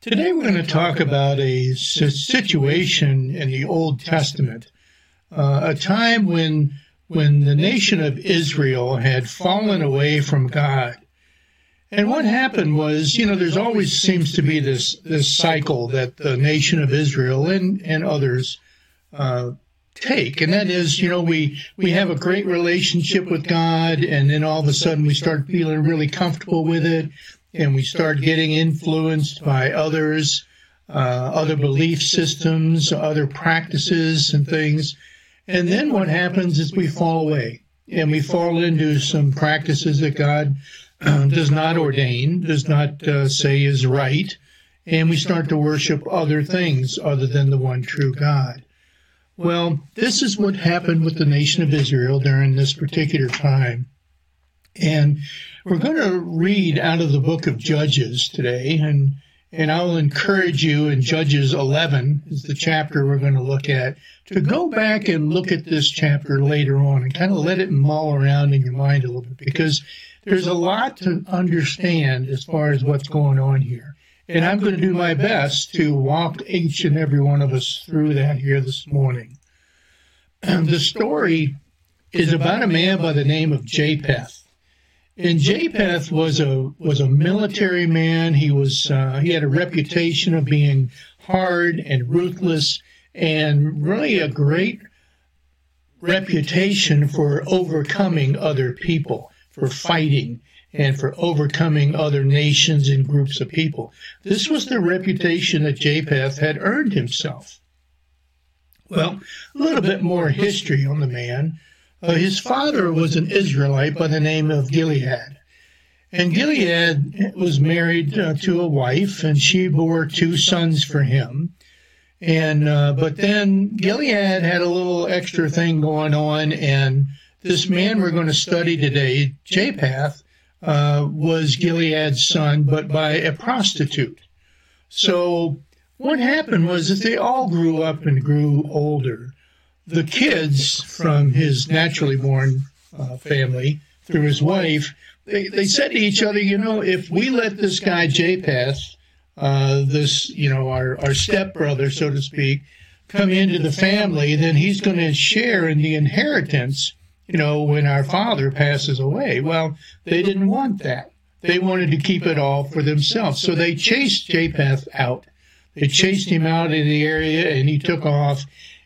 Today we're going to talk about a situation in the Old Testament, uh, a time when when the nation of Israel had fallen away from God. And what happened was, you know, there's always seems to be this this cycle that the nation of Israel and and others uh, take, and that is, you know, we we have a great relationship with God, and then all of a sudden we start feeling really comfortable with it, and we start getting influenced by others, uh, other belief systems, other practices, and things. And then what happens is we fall away, and we fall into some practices that God uh, does not ordain, does not uh, say is right, and we start to worship other things other than the one true God. Well, this is what happened with the nation of Israel during this particular time. And we're going to read out of the book of Judges today, and and I'll encourage you in Judges 11 is the chapter we're going to look at to go back and look at this chapter later on and kind of let it mull around in your mind a little bit because there's a lot to understand as far as what's going on here. And I'm going to do my best to walk each and every one of us through that here this morning. the story is about a man by the name of Japheth. And Japheth was a was a military man. He was uh, he had a reputation of being hard and ruthless, and really a great reputation for overcoming other people, for fighting and for overcoming other nations and groups of people. This was the reputation that Japheth had earned himself. Well, a little bit more history on the man. Uh, his father was an Israelite by the name of Gilead. And Gilead was married uh, to a wife, and she bore two sons for him. And uh, but then Gilead had a little extra thing going on, and this man we're going to study today, Japheth, uh, was Gilead's son, but by a prostitute. So what happened was that they all grew up and grew older. The kids from his naturally born uh, family, through his wife, they, they said to each other, you know, if we let this guy Japheth, uh, this, you know, our, our stepbrother, so to speak, come into the family, then he's going to share in the inheritance you know, when our father passes away. Well, they didn't want that. They wanted to keep it all for themselves. So they chased Japheth out. They chased him out of the area and he took off.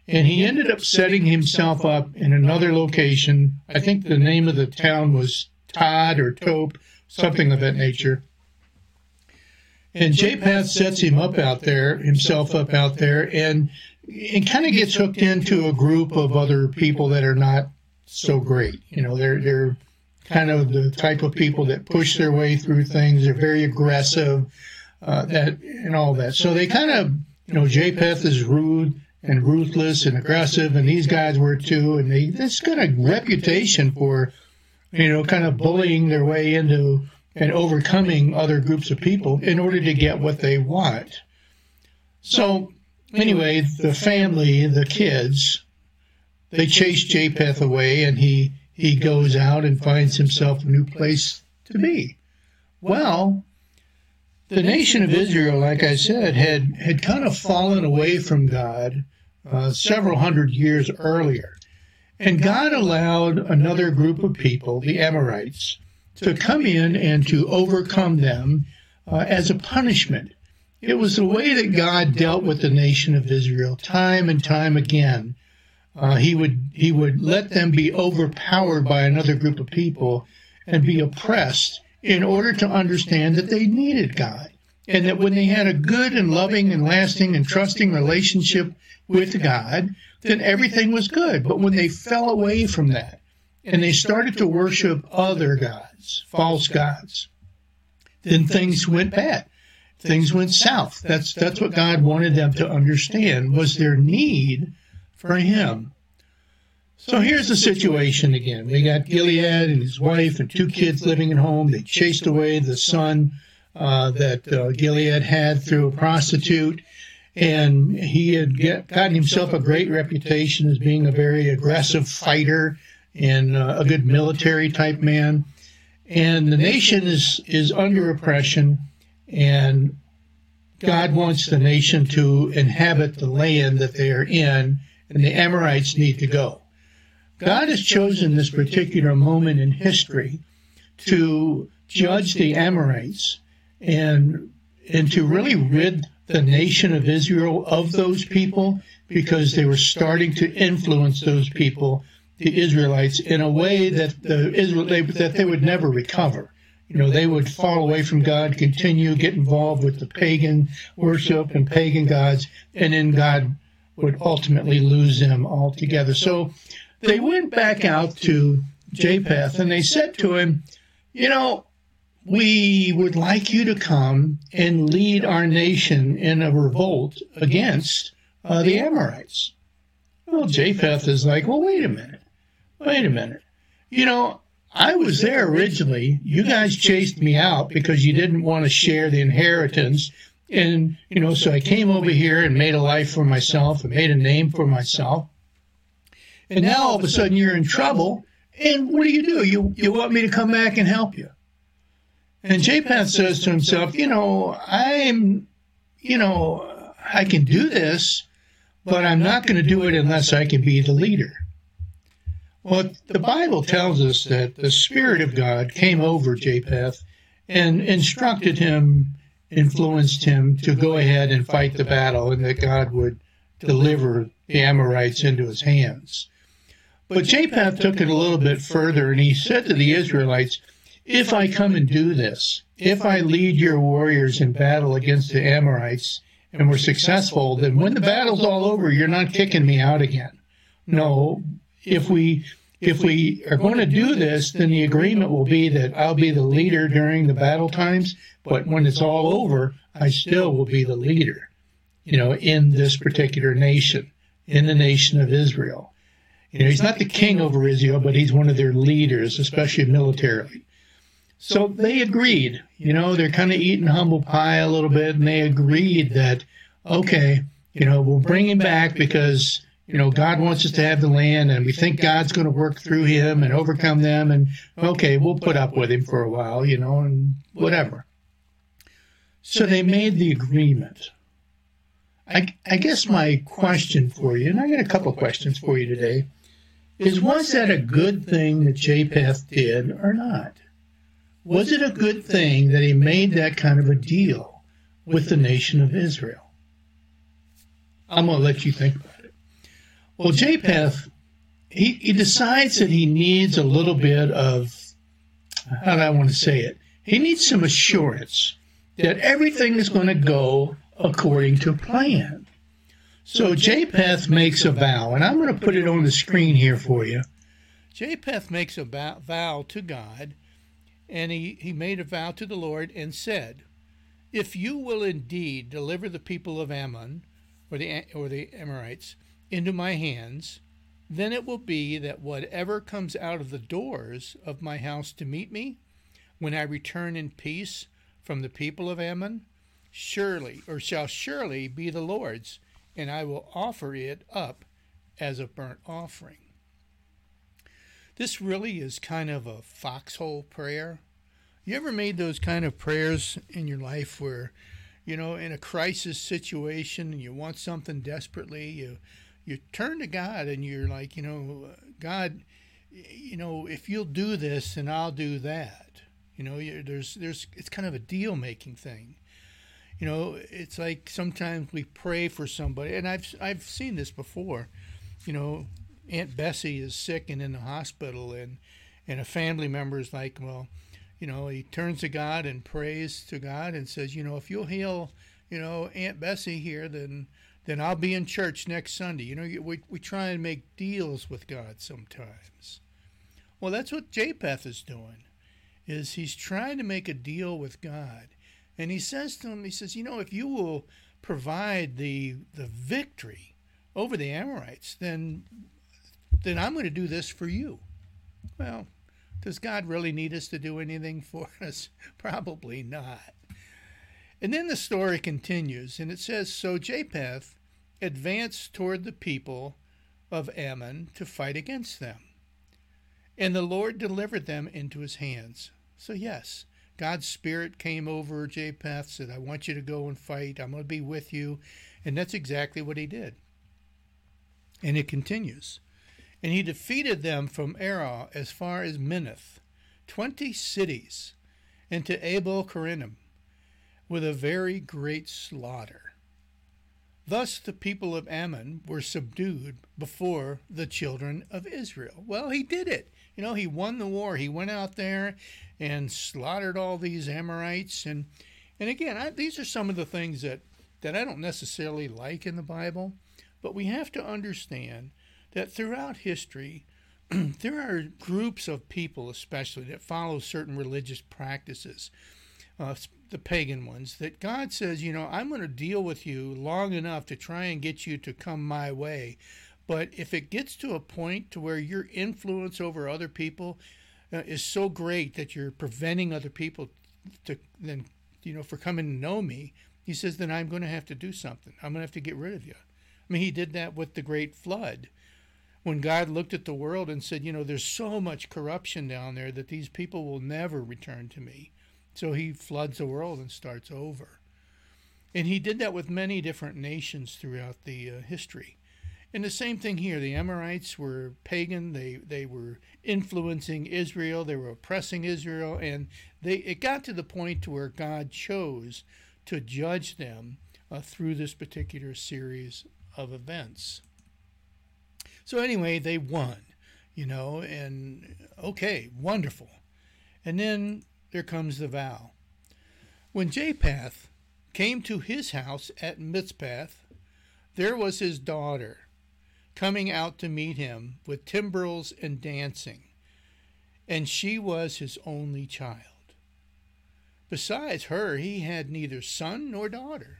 And he ended up setting himself up in another location. I think the name of the town was Todd or Tope, something of that nature. And Japheth sets him up out there, himself up out there, and and kind of gets hooked into a group of other people that are not so great. You know, they're they're kind of the type of people that push their way through things. They're very aggressive, uh, that and all that. So they kind of, you know, Japheth is rude and ruthless and aggressive, and these guys were too. And they this got a reputation for, you know, kind of bullying their way into and overcoming other groups of people in order to get what they want. So anyway, the family, the kids, they chase Japheth away, and he he goes out and finds himself a new place to be. Well, the nation of Israel, like I said, had had kind of fallen away from God uh, several hundred years earlier, and God allowed another group of people, the Amorites, to come in and to overcome them uh, as a punishment. It was the way that God dealt with the nation of Israel time and time again. Uh, he would he would let them be overpowered by another group of people and be oppressed in order to understand that they needed God and that when they had a good and loving and lasting and trusting relationship with God, then everything was good. But when they fell away from that and they started to worship other gods, false gods, then things went bad. Things went south. That's that's what God wanted them to understand was their need for him. So here's the situation again. We got Gilead and his wife and two kids living at home. They chased away the son uh, that uh, Gilead had through a prostitute. And he had get, gotten himself a great reputation as being a very aggressive fighter and uh, a good military type man. And the nation is, is under oppression and God wants the nation to inhabit the land that they are in, and the Amorites need to go. God has chosen this particular moment in history to judge the Amorites and and to really rid the nation of Israel of those people because they were starting to influence those people, the Israelites, in a way that the Israel they, that they would never recover. You know, they would fall away from God, continue get involved with the pagan worship and pagan gods, and then God would ultimately lose them altogether. So they went back out to Japheth and they said to him, You know, we would like you to come and lead our nation in a revolt against uh, the Amorites. Well, Japheth is like, Well, wait a minute. Wait a minute. You know, I was there originally. You guys chased me out because you didn't want to share the inheritance. And, you know, so I came over here and made a life for myself and made a name for myself. And now all of a sudden you're in trouble. And what do you do? You, you want me to come back and help you. And Japheth says to himself, you know, I'm, you know, I can do this, but I'm not going to do it unless I can be the leader. Well, the Bible tells us that the Spirit of God came over Japheth and instructed him, influenced him to go ahead and fight the battle, and that God would deliver the Amorites into his hands. But Japheth took it a little bit further, and he said to the Israelites, If I come and do this, if I lead your warriors in battle against the Amorites, and we're successful, then when the battle's all over, you're not kicking me out again. No, if we if we are going to do this, then the agreement will be that I'll be the leader during the battle times, but when it's all over, I still will be the leader, you know, in this particular nation, in the nation of Israel. You know, he's not the king over Israel, but he's one of their leaders, especially militarily. So they agreed. You know, they're kind of eating humble pie a little bit, and they agreed that, okay, you know, we'll bring him back because, you know, God wants us to have the land, and we think God's going to work through him and overcome them. And, okay, we'll put up with him for a while, you know, and whatever. So they made the agreement. I, I guess my question for you, and I got a couple questions for you today is was that a good thing that Japheth did or not? Was it a good thing that he made that kind of a deal with the nation of Israel? I'm going to let you think about it. Well, Japheth, he, he decides that he needs a little bit of, how do I want to say it? He needs some assurance that everything is going to go according to plan. So Japheth makes a vow, and I'm going to put it on the screen here for you. Japheth makes a vow to God, and he, he made a vow to the Lord and said, If you will indeed deliver the people of Ammon, or the, or the Amorites, into my hands, then it will be that whatever comes out of the doors of my house to meet me, when I return in peace from the people of Ammon, surely, or shall surely be the Lord's and I will offer it up as a burnt offering. This really is kind of a foxhole prayer. You ever made those kind of prayers in your life where, you know, in a crisis situation and you want something desperately, you you turn to God and you're like, you know, God, you know, if you'll do this, and I'll do that. You know, there's there's it's kind of a deal making thing you know, it's like sometimes we pray for somebody, and I've I've seen this before. You know, Aunt Bessie is sick and in the hospital, and and a family member is like, well, you know, he turns to God and prays to God and says, you know, if you'll heal, you know, Aunt Bessie here, then then I'll be in church next Sunday. You know, we we try and make deals with God sometimes. Well, that's what Japheth is doing, is he's trying to make a deal with God and he says to him, he says, you know, if you will provide the the victory over the Amorites, then then I'm going to do this for you. Well, does God really need us to do anything for us? Probably not. And then the story continues, and it says So Japheth advanced toward the people of Ammon to fight against them. And the Lord delivered them into his hands. So, yes, God's spirit came over Japheth, said, I want you to go and fight. I'm going to be with you. And that's exactly what he did. And it continues. And he defeated them from Aroer as far as Minnith, twenty cities, and to Abel Keramim, with a very great slaughter. Thus the people of Ammon were subdued before the children of Israel. Well, he did it. You know, he won the war. He went out there and slaughtered all these Amorites. And, and again, I, these are some of the things that, that I don't necessarily like in the Bible, but we have to understand that throughout history, there are groups of people, especially, that follow certain religious practices. Uh, the pagan ones, that God says, you know, I'm going to deal with you long enough to try and get you to come my way. But if it gets to a point to where your influence over other people uh, is so great that you're preventing other people to then, you know, for coming to know me, he says, then I'm going to have to do something. I'm going to have to get rid of you. I mean, he did that with the great flood. When God looked at the world and said, you know, there's so much corruption down there that these people will never return to me. So he floods the world and starts over. And he did that with many different nations throughout the uh, history. And the same thing here. The Amorites were pagan. They they were influencing Israel. They were oppressing Israel, and they it got to the point to where God chose to judge them uh, through this particular series of events. So anyway, they won, you know, and okay, wonderful. And then there comes the vow. When Japheth came to his house at Mizpah, there was his daughter coming out to meet him with timbrels and dancing, and she was his only child. Besides her, he had neither son nor daughter.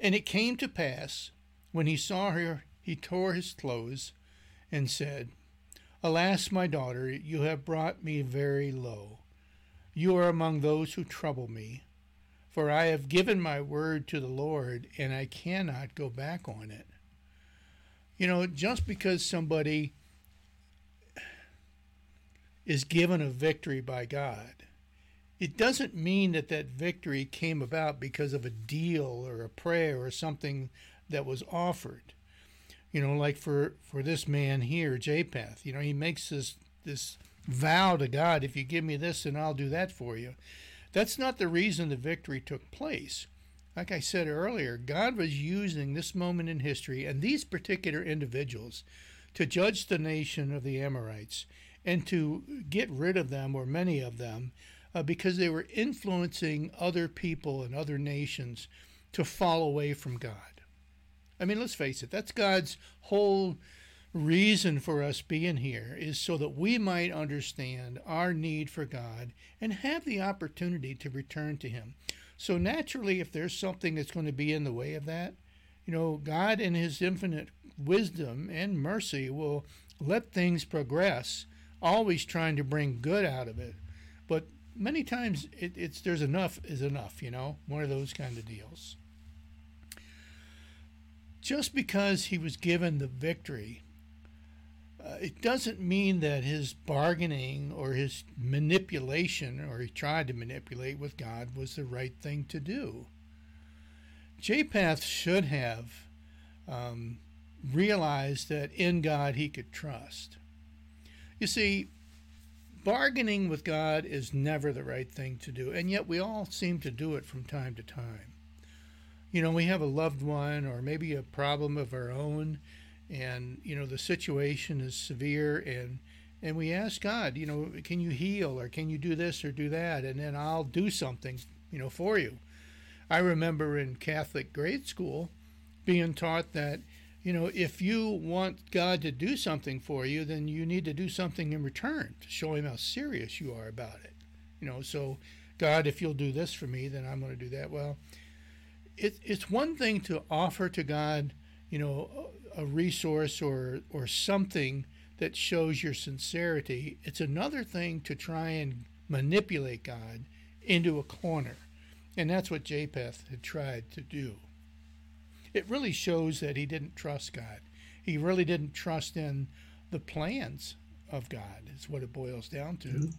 And it came to pass, when he saw her, he tore his clothes and said, Alas, my daughter, you have brought me very low. You are among those who trouble me. For I have given my word to the Lord, and I cannot go back on it. You know, just because somebody is given a victory by God, it doesn't mean that that victory came about because of a deal or a prayer or something that was offered. You know, like for, for this man here, Japheth, you know, he makes this this vow to God, if you give me this, and I'll do that for you. That's not the reason the victory took place. Like I said earlier, God was using this moment in history and these particular individuals to judge the nation of the Amorites and to get rid of them, or many of them, uh, because they were influencing other people and other nations to fall away from God. I mean, let's face it, that's God's whole reason for us being here is so that we might understand our need for God and have the opportunity to return to Him. So, naturally, if there's something that's going to be in the way of that, you know, God in His infinite wisdom and mercy will let things progress, always trying to bring good out of it. But many times it, it's there's enough is enough, you know, one of those kind of deals. Just because he was given the victory uh, it doesn't mean that his bargaining or his manipulation, or he tried to manipulate with God, was the right thing to do. Japheth should have um, realized that in God he could trust. You see, bargaining with God is never the right thing to do, and yet we all seem to do it from time to time. You know, we have a loved one or maybe a problem of our own, and you know the situation is severe and and we ask God, you know, can you heal or can you do this or do that and then I'll do something, you know, for you. I remember in Catholic grade school being taught that you know, if you want God to do something for you, then you need to do something in return to show him how serious you are about it. You know, so God, if you'll do this for me, then I'm going to do that. Well, it, it's one thing to offer to God you know, a resource or or something that shows your sincerity. It's another thing to try and manipulate God into a corner. And that's what Japheth had tried to do. It really shows that he didn't trust God. He really didn't trust in the plans of God, is what it boils down to. Mm-hmm.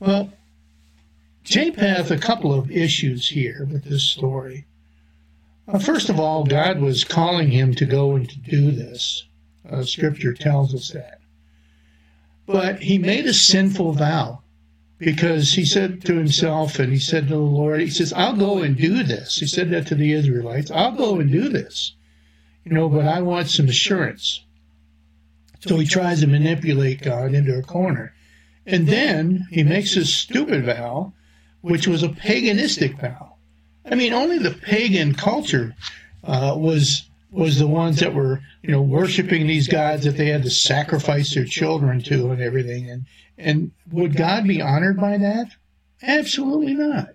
Well, Japheth, a couple of issues here with this story. Uh, first of all, God was calling him to go and to do this. Uh, scripture tells us that. But he made a sinful vow because he said to himself and he said to the Lord, he says, I'll go and do this. He said that to the Israelites, I'll go and do this. You know, but I want some assurance. So he tries to manipulate God into a corner. And then he makes a stupid vow, which was a paganistic vow. I mean, only the pagan culture uh, was was the ones that were, you know, worshiping these gods that they had to sacrifice their children to and everything. And and would God be honored by that? Absolutely not.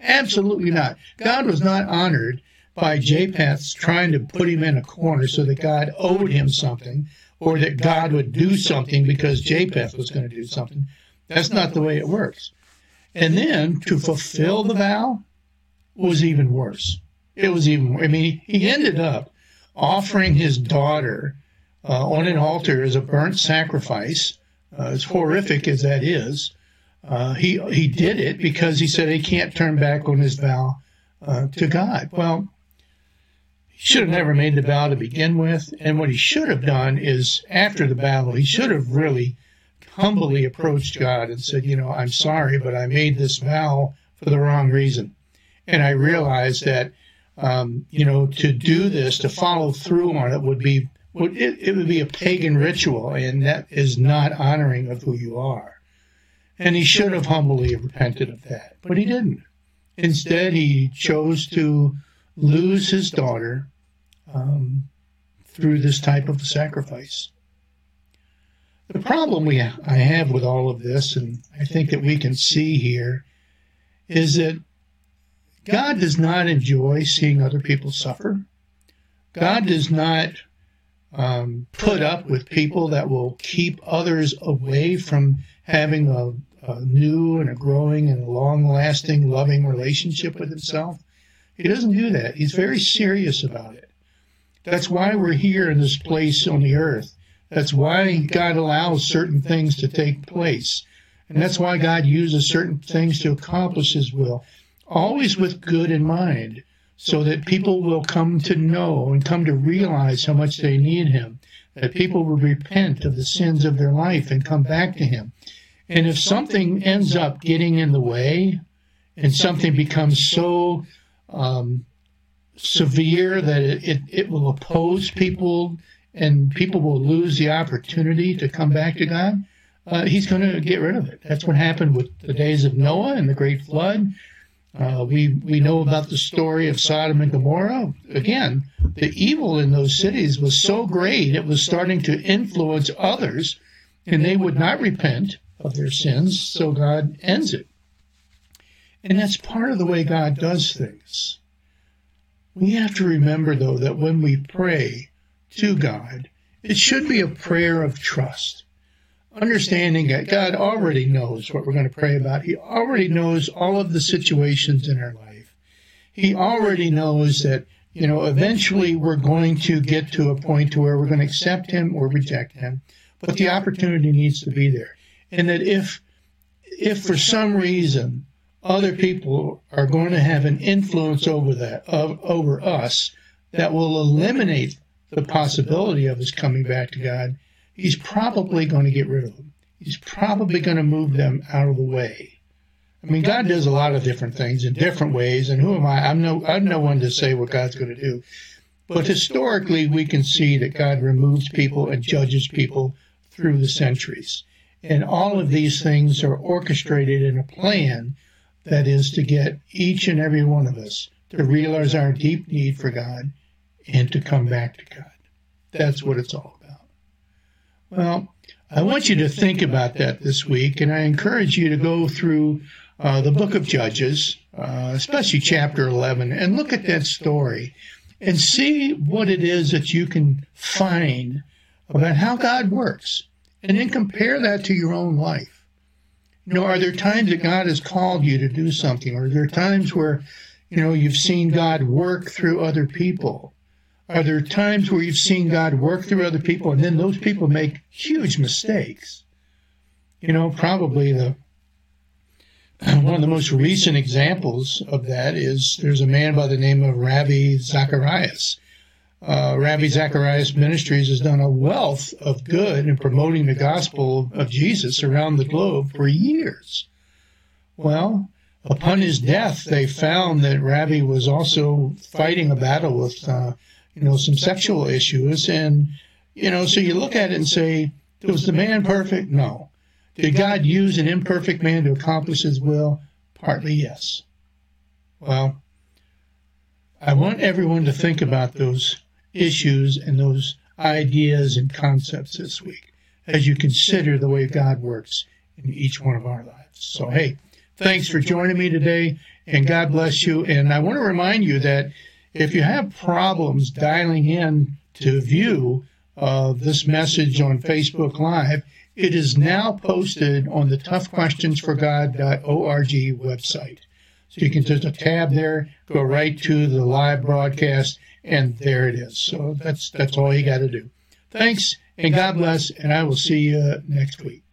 Absolutely not. God was not honored by Japheth's trying to put him in a corner so that God owed him something or that God would do something because Japheth was going to do something. That's not the way it works. And then to fulfill the vow was even worse. It was even, I mean, he ended up offering his daughter uh, on an altar as a burnt sacrifice, uh, as horrific as that is. Uh, he he did it because he said he can't turn back on his vow uh, to God. Well, he should have never made the vow to begin with. And what he should have done is, after the battle, he should have really humbly approached God and said, You know, I'm sorry, but I made this vow for the wrong reason. And I realized that, um, you know, to do this, to follow through on it would be, would, it, it would be a pagan ritual, and that is not honoring of who you are. And he should have humbly repented of that, but he didn't. Instead, he chose to lose his daughter um, through this type of sacrifice. The problem we I have with all of this, and I think that we can see here, is that God does not enjoy seeing other people suffer. God does not um, put up with people that will keep others away from having a, a new and a growing and long lasting loving relationship with Himself. He doesn't do that. He's very serious about it. That's why we're here in this place on the earth. That's why God allows certain things to take place. And that's why God uses certain things to accomplish His will, always with good in mind, so that people will come to know and come to realize how much they need Him, that people will repent of the sins of their life and come back to Him. And if something ends up getting in the way and something becomes so um, severe that it, it, it will oppose people and people will lose the opportunity to come back to God, uh, he's going to get rid of it. That's what happened with the days of Noah and the great flood. Uh, we we know about the story of Sodom and Gomorrah. Again, the evil in those cities was so great it was starting to influence others, and they would not repent of their sins. So God ends it, and that's part of the way God does things. We have to remember, though, that when we pray to God, it should be a prayer of trust. Understanding that God already knows what we're going to pray about. He already knows all of the situations in our life. He already knows that, you know, eventually we're going to get to a point to where we're going to accept Him or reject Him. But the opportunity needs to be there. And that if, if for some reason other people are going to have an influence over that, over us, that will eliminate the possibility of us coming back to God, He's probably going to get rid of them. He's probably going to move them out of the way. I mean, God does a lot of different things in different ways, and who am I? I'm no, I'm no one to say what God's going to do. But historically, we can see that God removes people and judges people through the centuries. And all of these things are orchestrated in a plan that is to get each and every one of us to realize our deep need for God and to come back to God. That's what it's all about. Well, I want you to think about that this week, and I encourage you to go through uh, the book of Judges, uh, especially chapter 11, and look at that story and see what it is that you can find about how God works, and then compare that to your own life. You know, are there times that God has called you to do something? Or are there times where, you know, you've seen God work through other people? Are there times where you've seen God work through other people and then those people make huge mistakes? You know, probably the one of the most recent examples of that is there's a man by the name of Ravi Zacharias. Uh, Ravi Zacharias Ministries has done a wealth of good in promoting the gospel of Jesus around the globe for years. Well, upon his death, they found that Ravi was also fighting a battle with, uh, you know, some sexual issues. And, you know, so you look at it and say, was the man perfect? No. Did God use an imperfect man to accomplish his will? Partly yes. Well, I want everyone to think about those issues and those ideas and concepts this week as you consider the way God works in each one of our lives. So, hey, thanks for joining me today, and God bless you. And I want to remind you that if you have problems dialing in to view uh, this message on Facebook Live, it is now posted on the toughquestionsforgod.org website. So you can just a tab there, go right to the live broadcast, and there it is. So that's that's all you got to do. Thanks, and God bless, and I will see you next week.